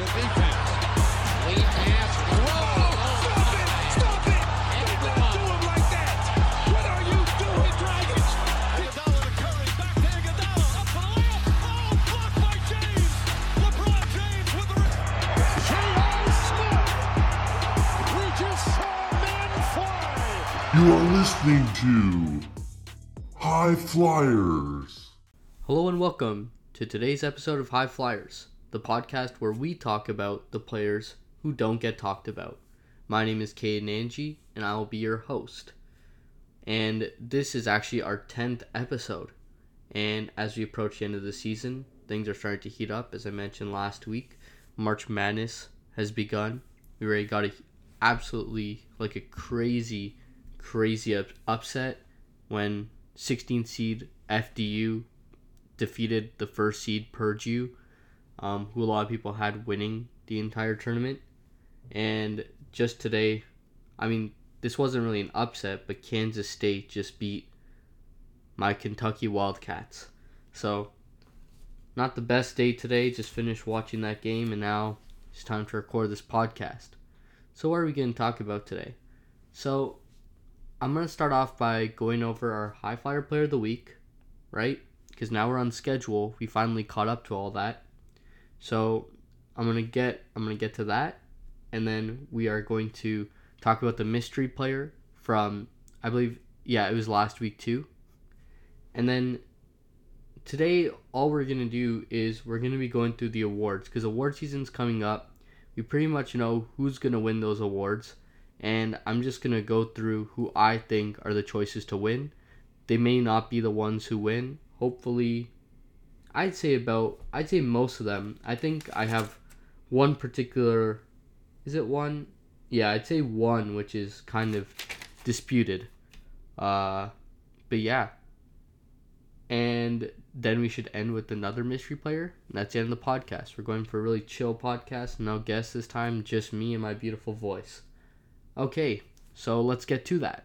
the defense. Lead pass. Stop it! Stop it! Do not do him like that! What are you doing? Iguodala to Curry, back to Iguodala, up for the layup. Oh, blocked by James. LeBron James with the. J.R. Smith! We just saw fly! You are listening to High Flyers. Hello and welcome to today's episode of High Flyers, the podcast where we talk about the players who don't get talked about. My name is Kaden Nanji, and I will be your host. And this is actually our 10th episode. And as we approach the end of the season, things are starting to heat up. As I mentioned last week, March Madness has begun. We already got a absolutely like a crazy, crazy up- upset when 16 seed FDU defeated the first seed Purdue, um, who a lot of people had winning the entire tournament. And just today, I mean, this wasn't really an upset, but Kansas State just beat my Kentucky Wildcats. So, not the best day today. Just finished watching that game, and now it's time to record this podcast. So, what are we going to talk about today? So, I'm going to start off by going over our high flyer player of the week, right? Because now we're on schedule. We finally caught up to all that. So I'm gonna get I'm gonna get to that, and then we are going to talk about the mystery player from I believe yeah it was last week too, and then today all we're gonna do is we're gonna be going through the awards because award season's coming up. We pretty much know who's gonna win those awards, and I'm just gonna go through who I think are the choices to win. They may not be the ones who win. Hopefully, I'd say about I'd say most of them. I think I have one particular is it one? Yeah, I'd say one which is kind of disputed. Uh but yeah. And then we should end with another mystery player. That's the end of the podcast. We're going for a really chill podcast. No guests this time, just me and my beautiful voice. Okay, so let's get to that.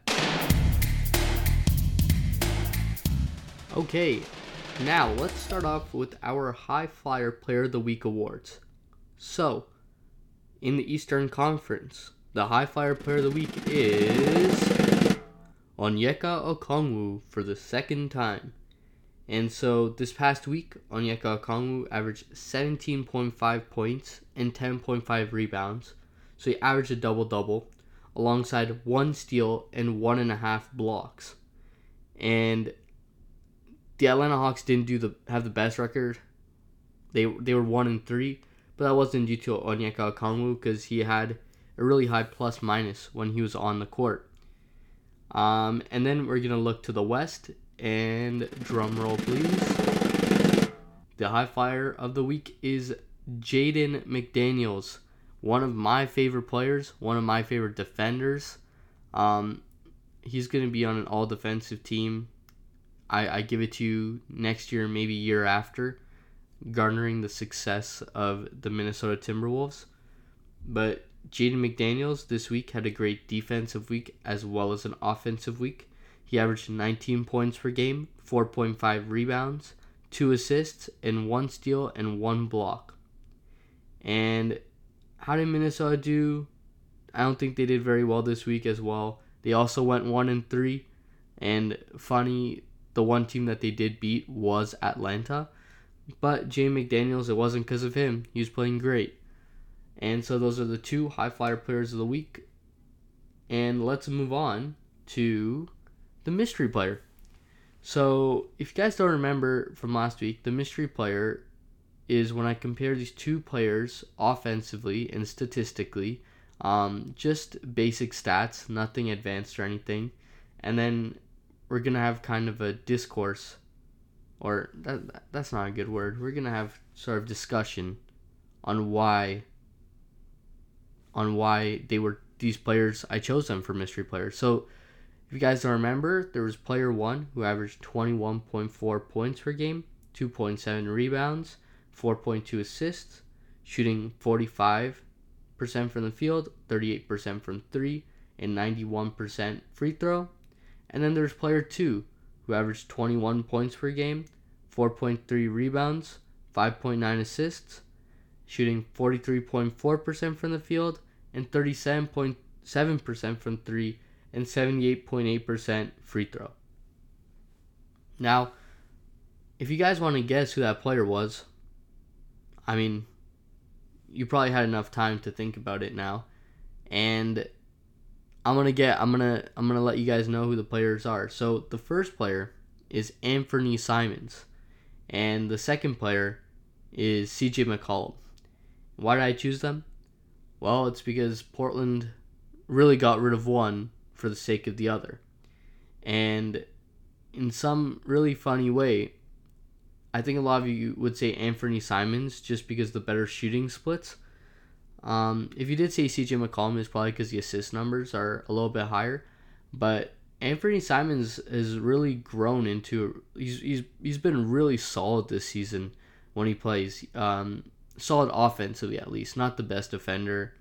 Okay, now, let's start off with our High Flyer Player of the Week awards. So, in the Eastern Conference, the High Flyer Player of the Week is Onyeka Okongwu for the second time. And so, this past week, Onyeka Okongwu averaged 17.5 points and 10.5 rebounds. So, he averaged a double double alongside one steal and one and a half blocks. And the Atlanta Hawks didn't do the have the best record. They they were one and three, but that wasn't due to Onyeka Okongwu because he had a really high plus minus when he was on the court. Um, and then we're gonna look to the West and drum roll please. The high flyer of the week is Jaden McDaniels, one of my favorite players, one of my favorite defenders. Um, he's gonna be on an all defensive team I, I give it to you next year, maybe year after, garnering the success of the Minnesota Timberwolves. But Jaden McDaniels this week had a great defensive week as well as an offensive week. He averaged 19 points per game, 4.5 rebounds, 2 assists, and 1 steal and 1 block. And how did Minnesota do? I don't think they did very well this week as well. They also went 1 and 3. And funny, the one team that they did beat was Atlanta. But Jay McDaniels, it wasn't because of him. He was playing great. And so those are the two high flyer players of the week. And let's move on to the mystery player. So, if you guys don't remember from last week, the mystery player is when I compare these two players offensively and statistically, um, just basic stats, nothing advanced or anything. And then we're gonna have kind of a discourse, or that that's not a good word. We're gonna have sort of discussion on why on why they were these players. I chose them for mystery players. So if you guys don't remember, there was player one who averaged 21.4 points per game, 2.7 rebounds, 4.2 assists, shooting 45% from the field, 38% from three, and 91% free throw. And then there's player two who averaged 21 points per game, 4.3 rebounds, 5.9 assists, shooting 43.4% from the field and 37.7% from three and 78.8% free throw. Now, if you guys want to guess who that player was, I mean, you probably had enough time to think about it now. And I'm to get I'm to I'm to let you guys know who the players are. So, the first player is Anthony Simons, and the second player is CJ McCollum. Why did I choose them? Well, it's because Portland really got rid of one for the sake of the other. And in some really funny way, I think a lot of you would say Anthony Simons just because the better shooting splits. Um, if you did say CJ McCollum, it's probably because the assist numbers are a little bit higher. But Anthony Simons has really grown into he's he's he's been really solid this season when he plays. Um, solid offensively at least, not the best defender.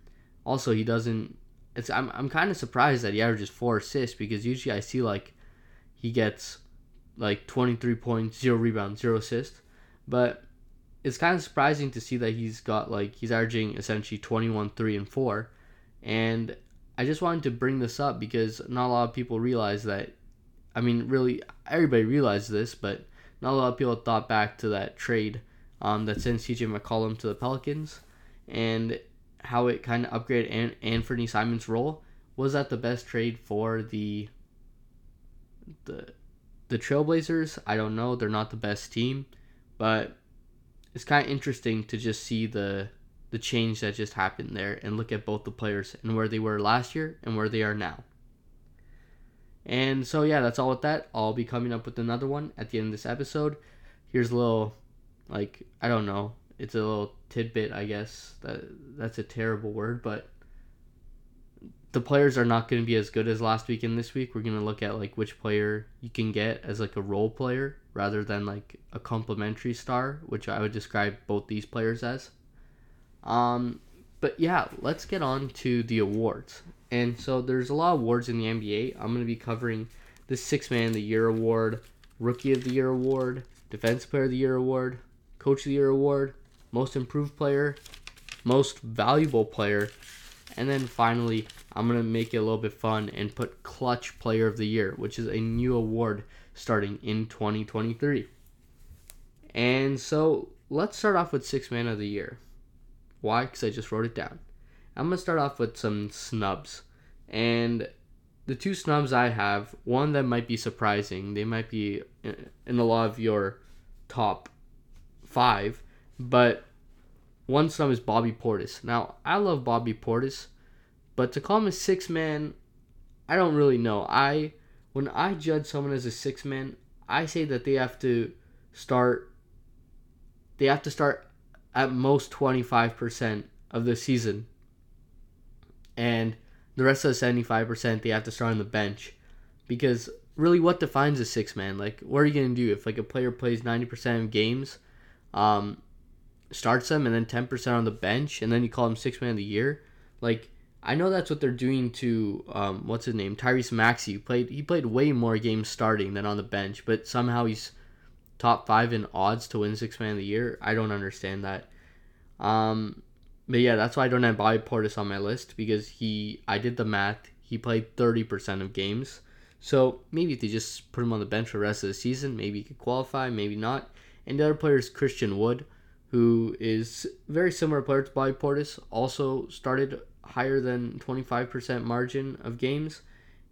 Also, he doesn't. It's I'm I'm kind of surprised that he averages four assists because usually I see like he gets like 23 points, zero rebounds, zero assists, but it's kind of surprising to see that he's got like he's averaging essentially 21 3 and 4 and I just wanted to bring this up because not a lot of people realize that I mean really everybody realized this but not a lot of people thought back to that trade um, that sent CJ McCollum to the Pelicans. And how it kind of upgraded An- Anthony Simon's role was that the best trade for the the the Trailblazers? I don't know. They're not the best team. But it's kind of interesting to just see the the change that just happened there and look at both the players and where they were last year and where they are now. And so yeah, that's all with that. I'll be coming up with another one at the end of this episode. Here's a little like I don't know, it's a little tidbit, I guess. That that's a terrible word, but the players are not going to be as good as last week and this week. We're going to look at like which player you can get as like a role player rather than like a complimentary star, which I would describe both these players as. Um, but yeah, let's get on to the awards. And so there's a lot of awards in the NBA. I'm going to be covering the Six Man of the Year award, Rookie of the Year award, Defense Player of the Year award, Coach of the Year award, Most Improved Player, Most Valuable Player, and then finally, I'm going to make it a little bit fun and put Clutch Player of the Year, which is a new award starting in 2023. And so let's start off with Six Man of the Year. Why? Because I just wrote it down. I'm to start off with some snubs. And the two snubs I have, one that might be surprising, they might be uh, in a lot of your top five, but one snub is Bobby Portis. Now, I love Bobby Portis, but to call him a six man, I don't really know. I when I judge someone as a six man, I say that they have to start they have to start at most 25% of the season. And the rest of the 75% they have to start on the bench because really what defines a six man? Like what are you going to do if like a player plays 90% of games um starts them and then 10% on the bench and then you call him six man of the year? Like I know that's what they're doing to um, what's his name, Tyrese Maxey. He played he played way more games starting than on the bench, but somehow he's top five in odds to win six man of the year. I don't understand that. Um, but yeah, that's why I don't have Bobby Portis on my list because he I did the math. He played thirty percent of games, so maybe if they just put him on the bench for the rest of the season, maybe he could qualify, maybe not. And the other player is Christian Wood, who is very similar player to Bobby Portis. Also started higher than 25% margin of games.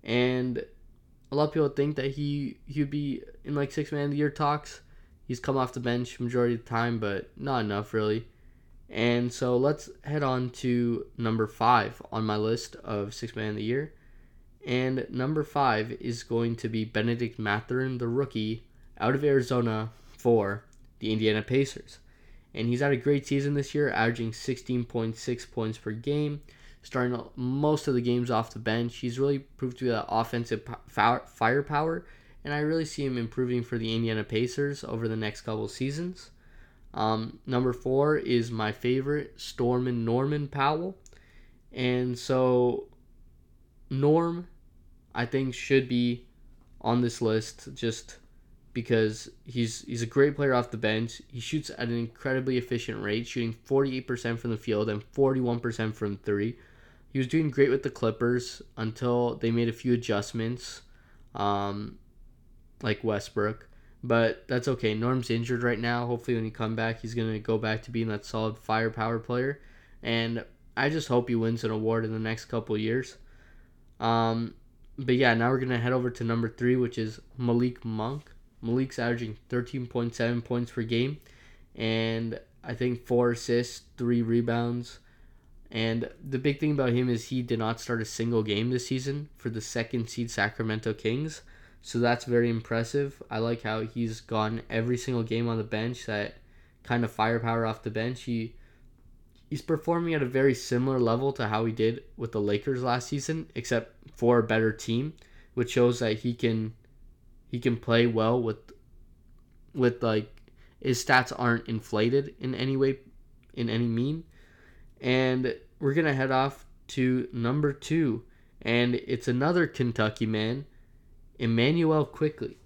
And a lot of people think that he he'd be in like six man of the year talks. He's come off the bench majority of the time but not enough really. And so let's head on to number five on my list of six man of the year. And number five is going to be Bennedict Mathurin the rookie out of arizona for the indiana pacers. And he's had a great season this year averaging 16.6 points per game starting most of the games off the bench. He's really proved to be that offensive firepower, and I really see him improving for the Indiana Pacers over the next couple seasons. Um, number four is my favorite, Stormin Norman Powell. And so, Norm, I think, should be on this list. Just because he's he's a great player off the bench. He shoots at an incredibly efficient rate, shooting 48% from the field and 41% from 3. He was doing great with the Clippers until they made a few adjustments um, like Westbrook. But that's okay. Norm's injured right now. Hopefully when he come back, he's to go back to being that solid firepower player and I just hope he wins an award in the next couple years. Um, but yeah, now we're gonna head over to number three, which is Malik Monk. Malik's averaging 13.7 points per game, and I think four assists, three rebounds. And the big thing about him is he did not start a single game this season for the second seed Sacramento Kings. So that's very impressive. I like how he's gone every single game on the bench, that kind of firepower off the bench. He he's performing at a very similar level to how he did with the Lakers last season, except for a better team, which shows that he can he can play well with with like his stats aren't inflated in any way in any mean. And we're gonna head off to number two, and it's another Kentucky man, Immanuel Quickley.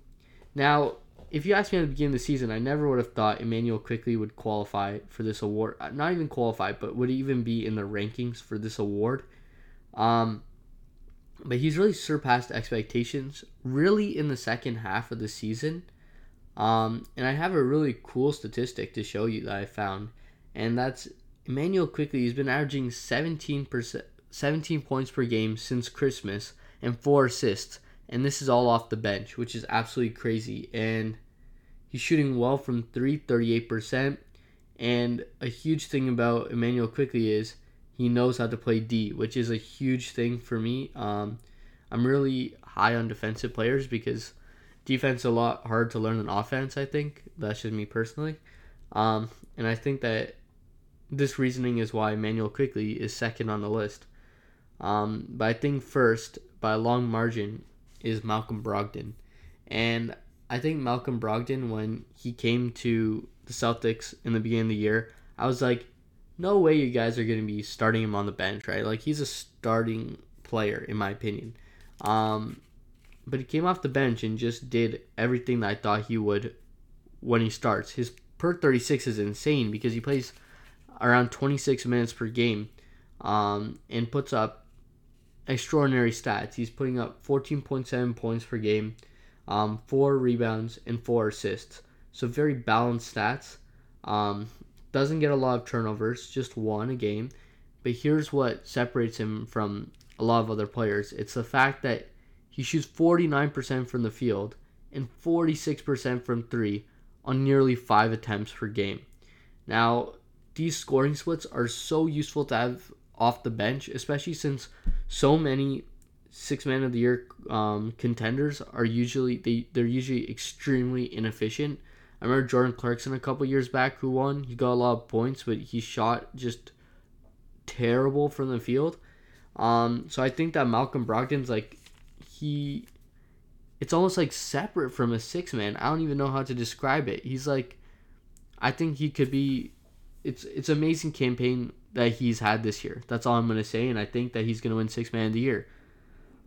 Now if you asked me at the beginning of the season, I never would have thought Immanuel Quickley would qualify for this award. Uh, not even qualify, but would even be in the rankings for this award. Um, but he's really surpassed expectations, really in the second half of the season. Um, and I have a really cool statistic to show you that I found, and that's Immanuel Quickley. He's been averaging 17%, 17 points per game since Christmas and four assists and this is all off the bench, which is absolutely crazy. And he's shooting well from three, 38%. And a huge thing about Immanuel Quickley is he knows how to play D, which is a huge thing for me. Um, I'm really high on defensive players because defense is a lot hard to learn than offense. I think that's just me personally, um, and I think that this reasoning is why Immanuel Quickley is second on the list. Um, but I think first by a long margin is Malcolm Brogdon. And I think Malcolm Brogdon, when he came to the Celtics in the beginning of the year, I was like, no way you guys are going to be starting him on the bench, right? Like, he's a starting player, in my opinion. Um, but he came off the bench and just did everything that I thought he would when he starts. His per 36 is insane because he plays around 26 minutes per game um, and puts up extraordinary stats. He's putting up 14.7 points per game, um, four rebounds, and four assists. So very balanced stats. Um, doesn't get a lot of turnovers, just one a game. But here's what separates him from a lot of other players. It's the fact that he shoots 49% from the field and 46% from three on nearly five attempts per game. Now, these scoring splits are so useful to have off the bench, especially since so many six man of the year um, contenders are usually they they're usually extremely inefficient. I remember Jordan Clarkson a couple years back who won. He got a lot of points, but he shot just terrible from the field. Um, so I think that Malcolm Brogdon's like he it's almost like separate from a six man. I don't even know how to describe it. He's like I think he could be it's it's amazing campaign that he's had this year. That's all I'm gonna say, and I think that he's gonna win six man of the year.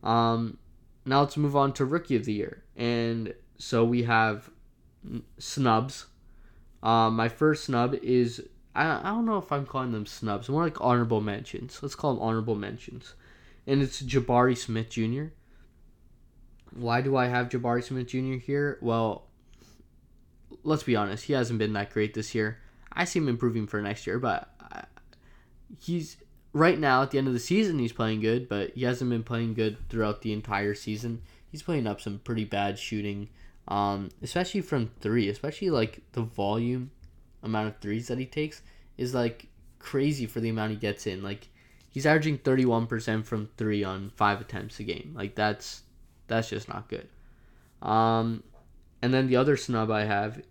Um, now let's move on to rookie of the year, and so we have snubs. Um, my first snub is I, I don't know if I'm calling them snubs, more like honorable mentions. Let's call them honorable mentions, and it's Jabari Smith Jr. Why do I have Jabari Smith Jr. here? Well, let's be honest, he hasn't been that great this year. I see him improving for next year, but he's right now at the end of the season he's playing good, but he hasn't been playing good throughout the entire season. He's playing up some pretty bad shooting, um, especially from three. Especially like the volume amount of threes that he takes is like crazy for the amount he gets in. Like he's averaging thirty one percent from three on five attempts a game. Like that's that's just not good. Um, and then the other snub I have,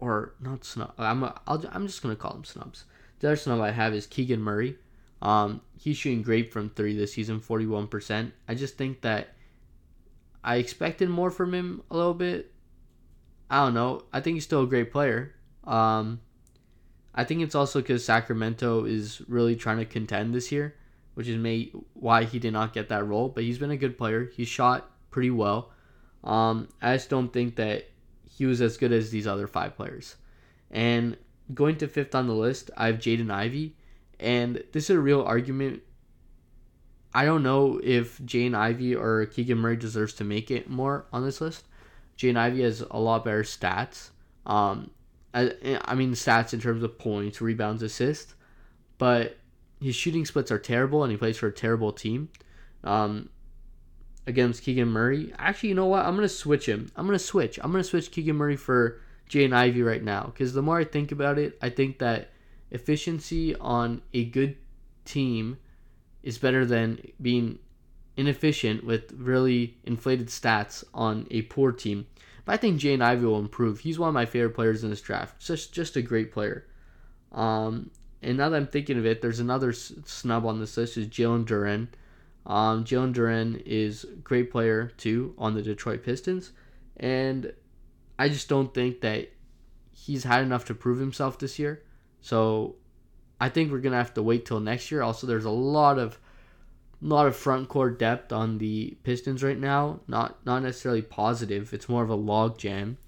or not snub, I'm a, I'll, I'm just gonna call them snubs. The other snub I have is Keegan Murray. Um, he's shooting great from three this season, 41%. I just think that I expected more from him a little bit. I don't know. I think he's still a great player. Um, I think it's also because Sacramento is really trying to contend this year, which is may why he did not get that role. But he's been a good player. He shot pretty well. Um, I just don't think that he was as good as these other five players. And going to fifth on the list, I have Jaden Ivey, and this is a real argument. I don't know if Jaden Ivey or Keegan Murray deserves to make it more on this list. Jaden Ivey has a lot better stats. Um, I, I mean stats in terms of points, rebounds, assists, but his shooting splits are terrible, and he plays for a terrible team. Um, against Keegan Murray. Actually, you know what? I'm gonna switch him. I'm gonna switch. I'm gonna switch Keegan Murray for Jaden Ivey right now because the more I think about it, I think that efficiency on a good team is better than being inefficient with really inflated stats on a poor team. But I think Jaden Ivey will improve. He's one of my favorite players in this draft. Just just a great player. Um, and now that I'm thinking of it, there's another snub on this list is Jalen Duren. Um, Jalen Duren is a great player too on the Detroit Pistons, and I just don't think that he's had enough to prove himself this year. So I think we're gonna have to wait till next year. Also, there's a lot of lot of front court depth on the Pistons right now. Not not necessarily positive. It's more of a log jam.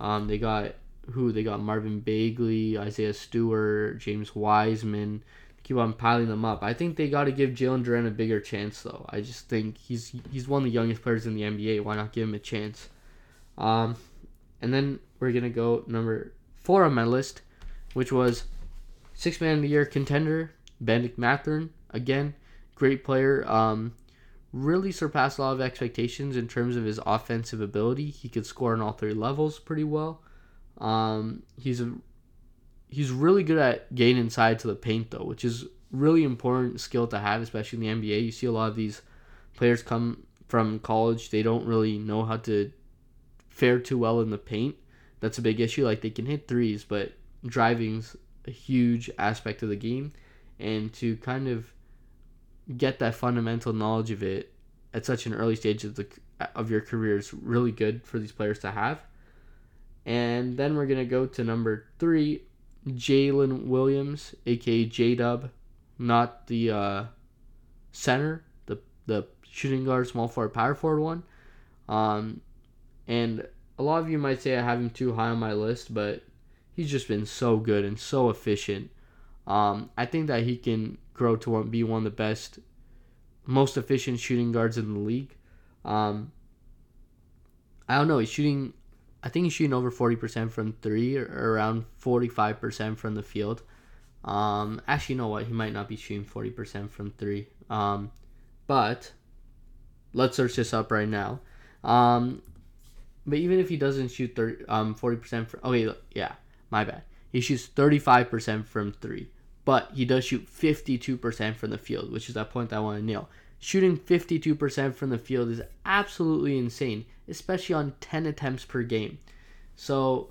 Um, they got who they got Marvin Bagley, Isaiah Stewart, James Wiseman. Keep on piling them up. I think they got to give Jalen Duren a bigger chance, though. I just think he's he's one of the youngest players in the NBA. Why not give him a chance? Um, and then we're gonna go number four on my list, which was six man of the year contender Bennedict Mathurin. Again, great player. Um, really surpassed a lot of expectations in terms of his offensive ability. He could score on all three levels pretty well. Um, he's a he's really good at getting inside to the paint though, which is really important skill to have, especially in the NBA. You see a lot of these players come from college, they don't really know how to fare too well in the paint. That's a big issue. Like they can hit threes, but driving's a huge aspect of the game, and to kind of get that fundamental knowledge of it at such an early stage of the of your career is really good for these players to have. And then we're gonna go to number three, Jalen Williams, aka J Dub, not the uh, center, the the shooting guard, small forward, power forward one. Um, and a lot of you might say I have him too high on my list, but he's just been so good and so efficient. Um, I think that he can grow to be one of the best, most efficient shooting guards in the league. Um, I don't know. He's shooting I think he's shooting over 40% from three or around 45% from the field. Um, actually, you know what? He might not be shooting 40% from three. Um, but let's search this up right now. Um, but even if he doesn't shoot 30, um, 40% from, okay, yeah, my bad. He shoots 35% from three, but he does shoot 52% from the field, which is that point that I want to nail. Shooting 52% from the field is absolutely insane especially on 10 attempts per game. So,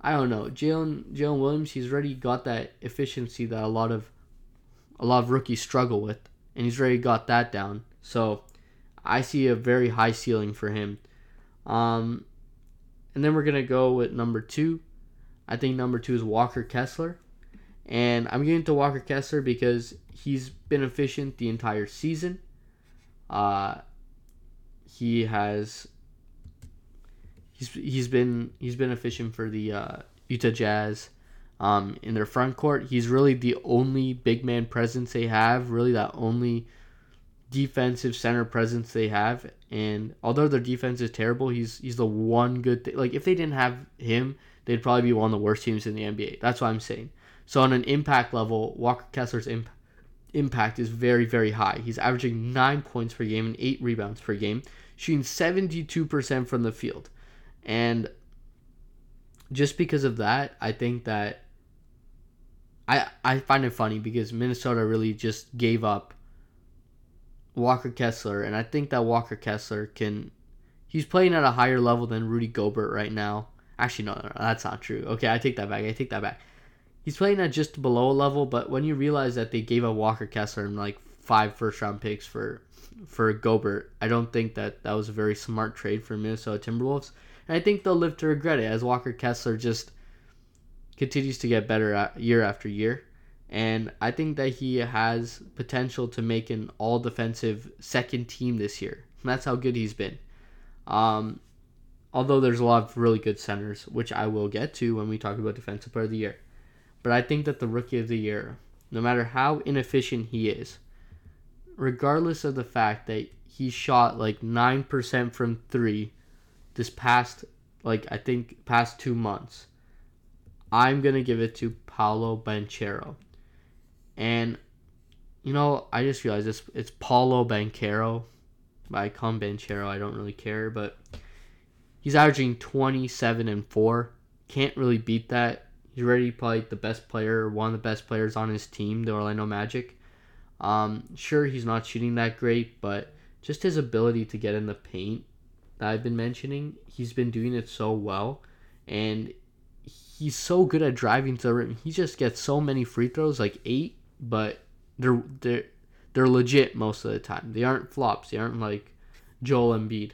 I don't know. Jalen Jalen Williams, he's already got that efficiency that a lot of a lot of rookies struggle with, and he's already got that down. So, I see a very high ceiling for him. Um, and then we're gonna go with number two. I think number two is Walker Kessler, and I'm getting to Walker Kessler because he's been efficient the entire season. Uh, he has he's he's been he's been efficient for the uh, Utah Jazz. Um, in their front court, he's really the only big man presence they have. Really, that only defensive center presence they have. And although their defense is terrible, he's he's the one good thing. Like if they didn't have him, they'd probably be one of the worst teams in the NBA. That's what I'm saying. So on an impact level, Walker Kessler's imp- impact is very very high. He's averaging nine points per game and eight rebounds per game, shooting 72% from the field. And just because of that, I think that I I find it funny because Minnesota really just gave up Walker Kessler, and I think that Walker Kessler can he's playing at a higher level than Rudy Gobert right now. Actually, no, no, no, that's not true. Okay, I take that back. I take that back. He's playing at just below a level, but when you realize that they gave a Walker Kessler and like five first round picks for for Gobert, I don't think that that was a very smart trade for Minnesota Timberwolves. And I think they'll live to regret it as Walker Kessler just continues to get better year after year. And I think that he has potential to make an all defensive second team this year. And that's how good he's been. Um, although there's a lot of really good centers, which I will get to when we talk about defensive player of the year. But I think that the rookie of the year, no matter how inefficient he is, regardless of the fact that he shot like 9% from 3 this past like I think past 2 months, I'm going to give it to Paolo Banchero. And you know, I just realized this it's Paulo Banchero. I call him Banchero, I don't really care, but he's averaging 27 and 4. Can't really beat that. He's already probably the best player, one of the best players on his team, the Orlando Magic. Um, sure, he's not shooting that great, but just his ability to get in the paint that I've been mentioning, he's been doing it so well. And he's so good at driving to the rim. He just gets so many free throws, like eight, but they're they're they're legit most of the time. They aren't flops. They aren't like Joel Embiid.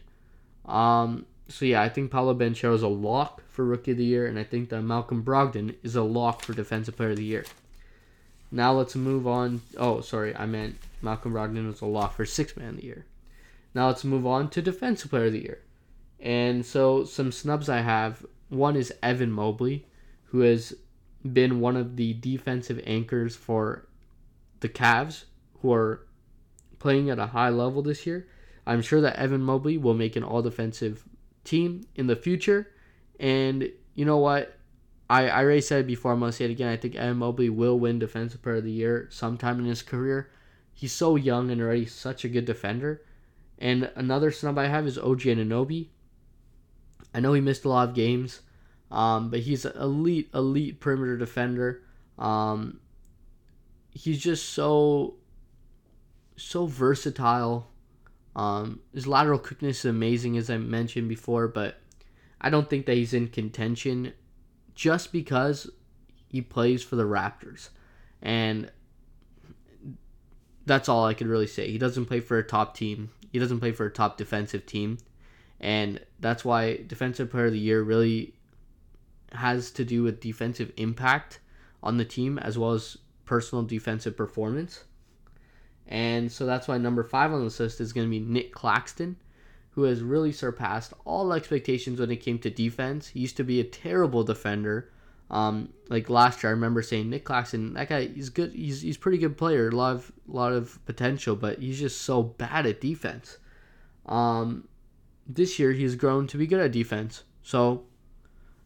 Um, so yeah, I think Paolo Banchero is a lock for Rookie of the Year, and I think that Malcolm Brogdon is a lock for Defensive Player of the Year. Now let's move on. Oh, sorry, I meant Malcolm Brogdon was a lock for Sixth Man of the Year. Now let's move on to Defensive Player of the Year. And so some snubs I have. One is Evan Mobley, who has been one of the defensive anchors for the Cavs, who are playing at a high level this year. I'm sure that Evan Mobley will make an all defensive team in the future. And you know what? I, I already said it before, I'm going to say it again. I think Evan Mobley will win Defensive Player of the Year sometime in his career. He's so young and already such a good defender. And another snub I have is OG Anunoby. I know he missed a lot of games, um, but he's an elite, elite perimeter defender. Um, he's just so, so versatile. Um, his lateral quickness is amazing, as I mentioned before, but I don't think that he's in contention just because he plays for the Raptors. And that's all I could really say. He doesn't play for a top team, he doesn't play for a top defensive team. And that's why Defensive Player of the Year really has to do with defensive impact on the team as well as personal defensive performance. And so that's why number five on the list is going to be Nick Claxton, who has really surpassed all expectations when it came to defense. He used to be a terrible defender. Um, like last year, I remember saying Nick Claxton, that guy, he's good. He's he's pretty good player, a lot of lot of potential, but he's just so bad at defense. Um, this year he's grown to be good at defense. So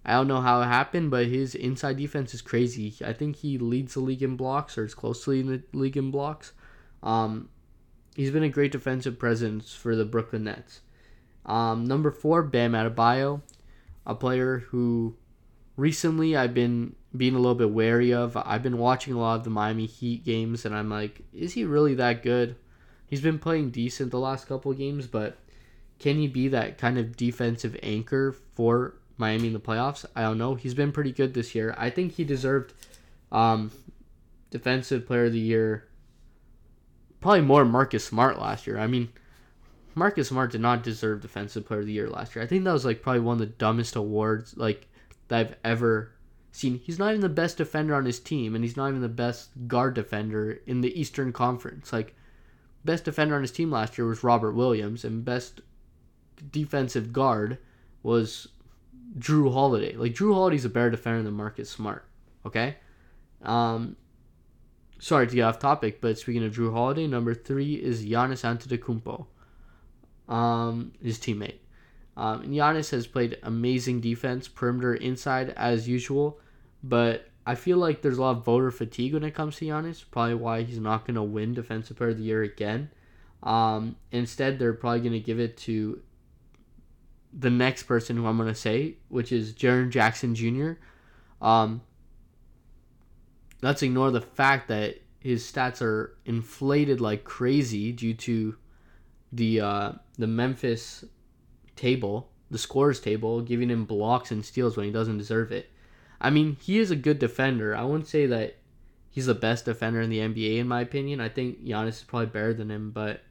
I don't know how it happened, but his inside defense is crazy. I think he leads the league in blocks, or is close to leading the league in blocks. Um, he's been a great defensive presence for the Brooklyn Nets. Um, number four, Bam Adebayo, a player who recently I've been being a little bit wary of. I've been watching a lot of the Miami Heat games, and I'm like, is he really that good? He's been playing decent the last couple games, but can he be that kind of defensive anchor for Miami in the playoffs? I don't know. He's been pretty good this year. I think he deserved um, Defensive Player of the Year probably more Marcus Smart last year. I mean, Marcus Smart did not deserve Defensive Player of the Year last year. I think that was like probably one of the dumbest awards like that I've ever seen. He's not even the best defender on his team, and he's not even the best guard defender in the Eastern Conference. Like, best defender on his team last year was Robert Williams, and best defensive guard was Jrue Holiday. Like Jrue Holiday's a better defender than Marcus Smart. Okay. Um, sorry to get off topic, but speaking of Jrue Holiday, number three is Giannis Antetokounmpo, um, his teammate. Um, and Giannis has played amazing defense, perimeter, inside as usual, but I feel like there's a lot of voter fatigue when it comes to Giannis. Probably why he's not going to win Defensive Player of the Year again. Um, instead, they're probably going to give it to the next person who I'm going to say, which is Jaren Jackson Jr. Um, let's ignore the fact that his stats are inflated like crazy due to the uh, the Memphis table, the scores table, giving him blocks and steals when he doesn't deserve it. I mean, he is a good defender. I wouldn't say that he's the best defender in the NBA, in my opinion. I think Giannis is probably better than him, but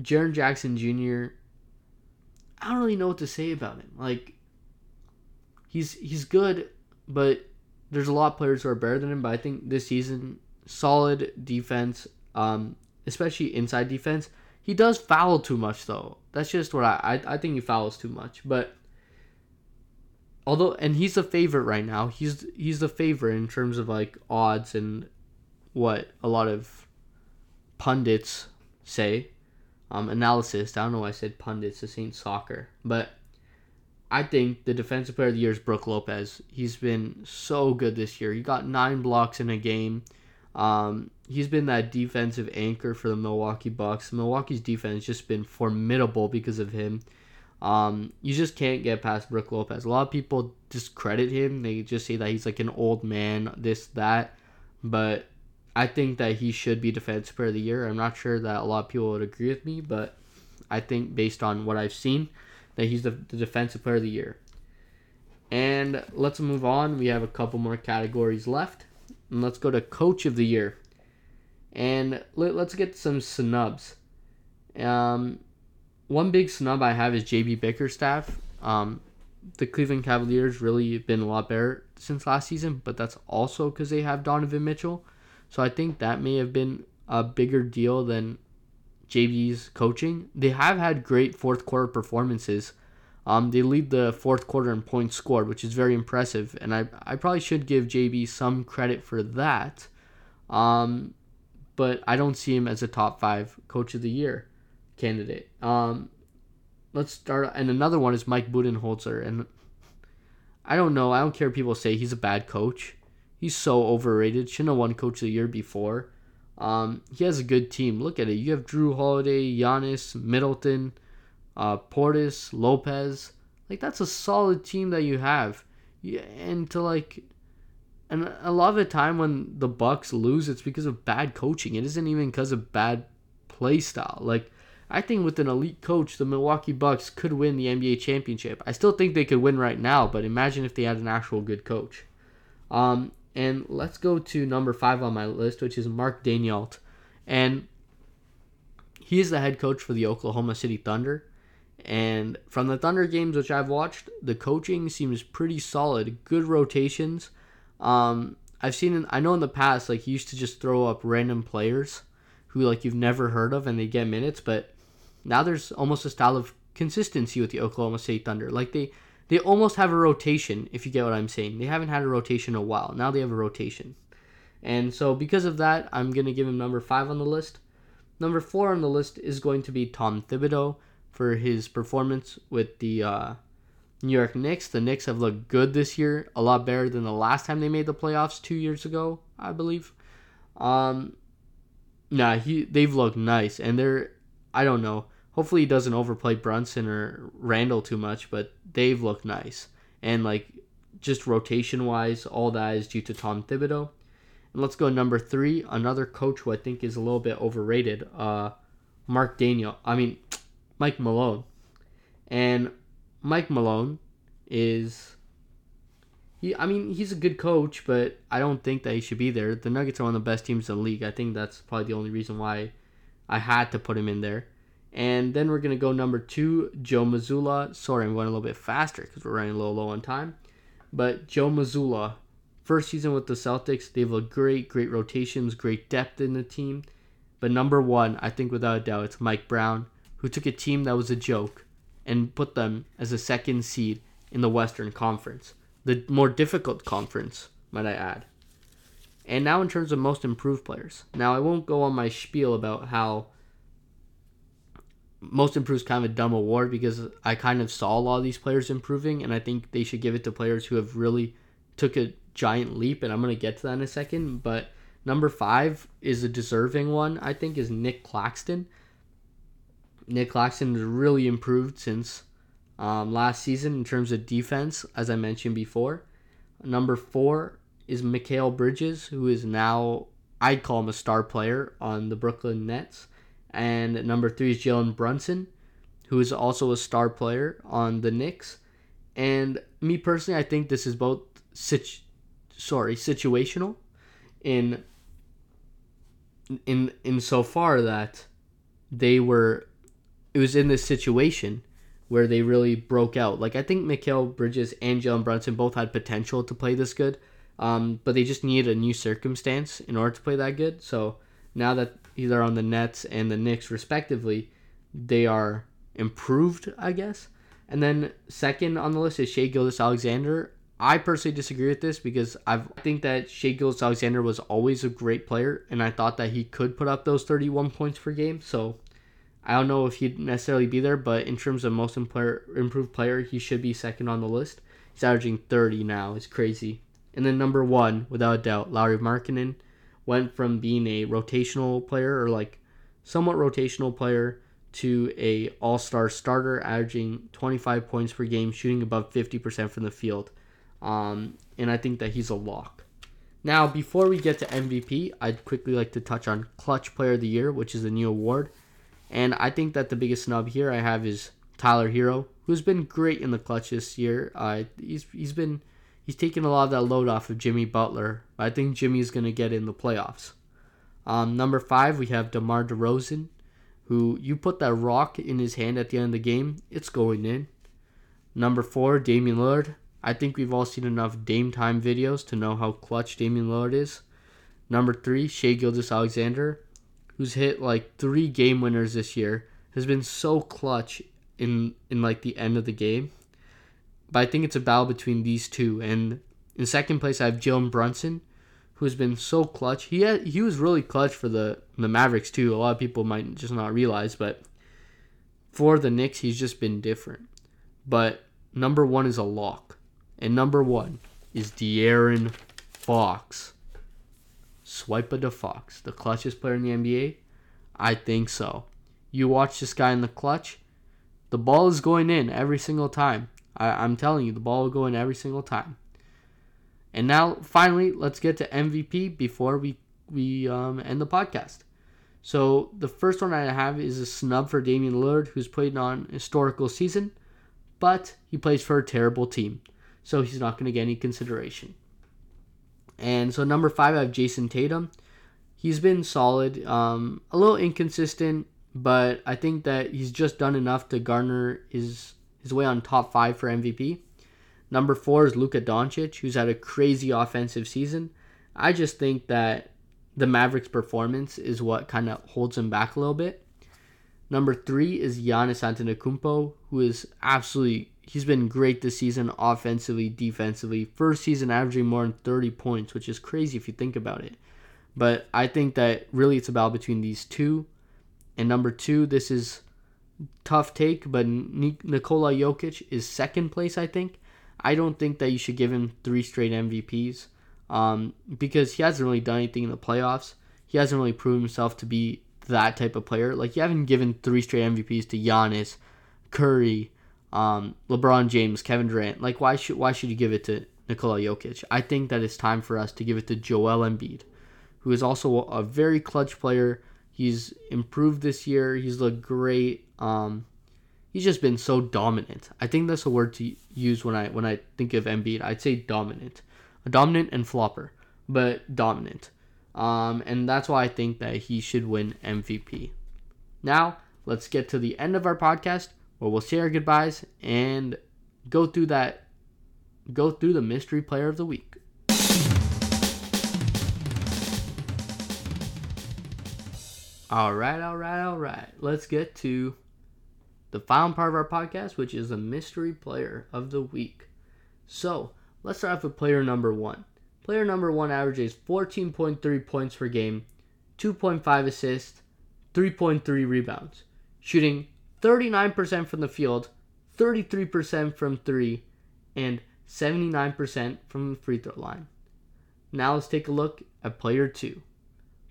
Jaren Jackson Jr. I don't really know what to say about him. Like, he's he's good, but there's a lot of players who are better than him. But I think this season, solid defense, um, especially inside defense. He does foul too much though. That's just what I I, I think he fouls too much. But although and he's the favorite right now. He's he's the favorite in terms of like odds and what a lot of pundits say. Um, analysis. I don't know why I said pundits. This ain't soccer, but I think the defensive player of the year is Brooke Lopez. He's been so good this year. He got nine blocks in a game. Um, he's been that defensive anchor for the Milwaukee Bucks. Milwaukee's defense just been formidable because of him. Um, you just can't get past Brooke Lopez. A lot of people discredit him. They just say that he's like an old man, this, that. But I think that he should be Defensive Player of the Year. I'm not sure that a lot of people would agree with me, but I think based on what I've seen, that he's the, the Defensive Player of the Year. And let's move on. We have a couple more categories left. And let's go to Coach of the Year. And let, us get some snubs. Um, one big snub I have is JB Bickerstaff. Um, the Cleveland Cavaliers really been a lot better since last season, but that's also because they have Donovan Mitchell. So I think that may have been a bigger deal than JB's coaching. They have had great fourth quarter performances. Um, they lead the fourth quarter in points scored, which is very impressive, and I, I probably should give JB some credit for that. Um, but I don't see him as a top five coach of the year candidate. Um, let's start, and another one is Mike Budenholzer, and I don't know. I don't care. People say he's a bad coach. He's so overrated. Shouldn't have won Coach of the Year before. Um, he has a good team. Look at it. You have Jrue Holiday, Giannis, Middleton, uh, Portis, Lopez. Like that's a solid team that you have. Yeah, and to like, and a lot of the time when the Bucks lose, it's because of bad coaching. It isn't even because of bad play style. Like I think with an elite coach, the Milwaukee Bucks could win the NBA championship. I still think they could win right now, but imagine if they had an actual good coach. Um, and let's go to number five on my list, which is Mark Daigneault. And he is the head coach for the Oklahoma City Thunder. And from the Thunder games which I've watched, the coaching seems pretty solid. Good rotations. Um, I've seen, in, I know in the past, like he used to just throw up random players who like you've never heard of and they get minutes, but now there's almost a style of consistency with the Oklahoma City Thunder. Like they they almost have a rotation, if you get what I'm saying. They haven't had a rotation in a while. Now they have a rotation. And so because of that, I'm going to give him number five on the list. Number four on the list is going to be Tom Thibodeau for his performance with the uh, New York Knicks. The Knicks have looked good this year, a lot better than the last time they made the playoffs two years ago, I believe. Um, nah, he they've looked nice, and they're I don't know. Hopefully he doesn't overplay Brunson or Randle too much, but they've looked nice. And like just rotation wise, all that is due to Tom Thibodeau. And let's go number three, another coach who I think is a little bit overrated. Uh, Mark Daniel. I mean, Mike Malone. And Mike Malone is he I mean, he's a good coach, but I don't think that he should be there. The Nuggets are one of the best teams in the league. I think that's probably the only reason why I had to put him in there. And then we're going to go number two, Joe Mazzulla. Sorry, I'm going a little bit faster because we're running a little low on time. But Joe Mazzulla, first season with the Celtics, they've a great, great rotations, great depth in the team. But number one, I think without a doubt, it's Mike Brown, who took a team that was a joke and put them as a second seed in the Western Conference, the more difficult conference, might I add. And now, in terms of most improved players. Now, I won't go on my spiel about how most improved is kind of a dumb award because I kind of saw a lot of these players improving, and I think they should give it to players who have really took a giant leap. And I'm gonna get to that in a second. But number five is a deserving one. I think is Nick Claxton. Nick Claxton has really improved since um, last season in terms of defense, as I mentioned before. Number four is Mikal Bridges, who is now I'd call him a star player on the Brooklyn Nets. And number three is Jalen Brunson, who is also a star player on the Knicks. And me personally, I think this is both situ- sorry situational, in in in so far that they were it was in this situation where they really broke out. Like I think Mikal Bridges and Jalen Brunson both had potential to play this good, um, but they just needed a new circumstance in order to play that good. So now that either on the Nets and the Knicks respectively, they are improved, I guess. And then second on the list is Shai Gilgeous-Alexander. I personally disagree with this because I've, think that Shai Gilgeous-Alexander was always a great player, and I thought that he could put up those 31 points per game. So I don't know if he'd necessarily be there, but in terms of most improved player, he should be second on the list. He's averaging 30 now. It's crazy. And then number one, without a doubt, Lauri Markkanen went from being a rotational player or like somewhat rotational player to a all-star starter, averaging 25 points per game, shooting above 50% from the field. Um, and I think that he's a lock. Now, before we get to MVP, I'd quickly like to touch on Clutch Player of the Year, which is a new award. And I think that the biggest snub here I have is Tyler Herro who's been great in the clutch this year. Uh, he's he's been he's taken a lot of that load off of Jimmy Butler. I think Jimmy's gonna get in the playoffs. Um, number five, we have DeMar DeRozan, who you put that rock in his hand at the end of the game, it's going in. Number four, Damian Lillard. I think we've all seen enough Dame time videos to know how clutch Damian Lillard is. Number three, Shai Gilgeous-Alexander, who's hit like three game winners this year, has been so clutch in in like the end of the game. But I think it's a battle between these two. And in second place, I have Jalen Brunson, who's been so clutch. He had, he was really clutch for the the Mavericks too. A lot of people might just not realize, but for the Knicks, he's just been different. But number one is a lock, and number one is De'Aaron Fox. Swipe of the Fox, the clutchest player in the NBA. I think so. You watch this guy in the clutch. The ball is going in every single time. I, am telling you, the ball will go in every single time. And now, finally, let's get to MVP before we we um, end the podcast. So the first one I have is a snub for Damian Lillard, who's played on historical season, but he plays for a terrible team, so he's not going to get any consideration. And so number five, I have Jayson Tatum. He's been solid, um, a little inconsistent, but I think that he's just done enough to garner his his way on top five for MVP. Number four is Luka Doncic, who's had a crazy offensive season. I just think that the Mavericks' performance is what kind of holds him back a little bit. Number three is Giannis Antetokounmpo, who is absolutely he's been great this season, offensively, defensively. First season averaging more than 30 points, which is crazy if you think about it. But I think that really it's about between these two. And number two, this is tough take, but Nikola Jokic is second place, I think. I don't think that you should give him three straight MVPs um, because he hasn't really done anything in the playoffs. He hasn't really proven himself to be that type of player. Like you haven't given three straight MVPs to Giannis, Curry, um, LeBron James, Kevin Durant. Like why should why should you give it to Nikola Jokic? I think that it's time for us to give it to Joel Embiid, who is also a very clutch player. He's improved this year. He's looked great. Um, he's just been so dominant. I think that's a word to use when I when I think of Embiid. I'd say dominant, dominant and flopper, but dominant. Um, and that's why I think that he should win MVP. Now let's get to the end of our podcast where we'll say our goodbyes and go through that, go through the mystery player of the week. All right, all right, all right. Let's get to the final part of our podcast, which is the mystery player of the week. So let's start off with player number one. Player number one averages 14.3 points per game, 2.5 assists, 3.3 rebounds, shooting 39% from the field, 33% from three, and 79% from the free throw line. Now let's take a look at player two.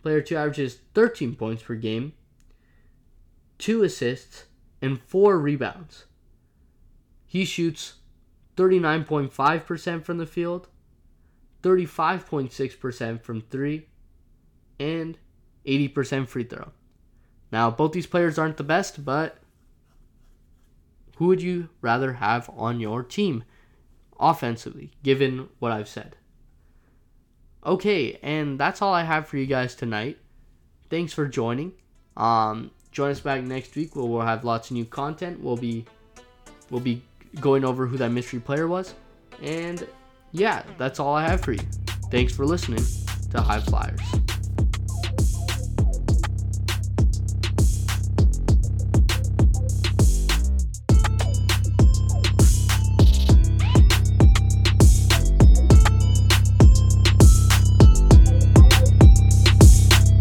Player two averages 13 points per game, 2 assists, and 4 rebounds. He shoots 39.5% from the field, 35.6% from 3, and 80% free throw. Now, both these players aren't the best, but who would you rather have on your team offensively, given what I've said? Okay, and that's all I have for you guys tonight. Thanks for joining. Um, join us back next week where we'll have lots of new content. We'll be we'll be going over who that mystery player was. And yeah, that's all I have for you. Thanks for listening to High Flyers.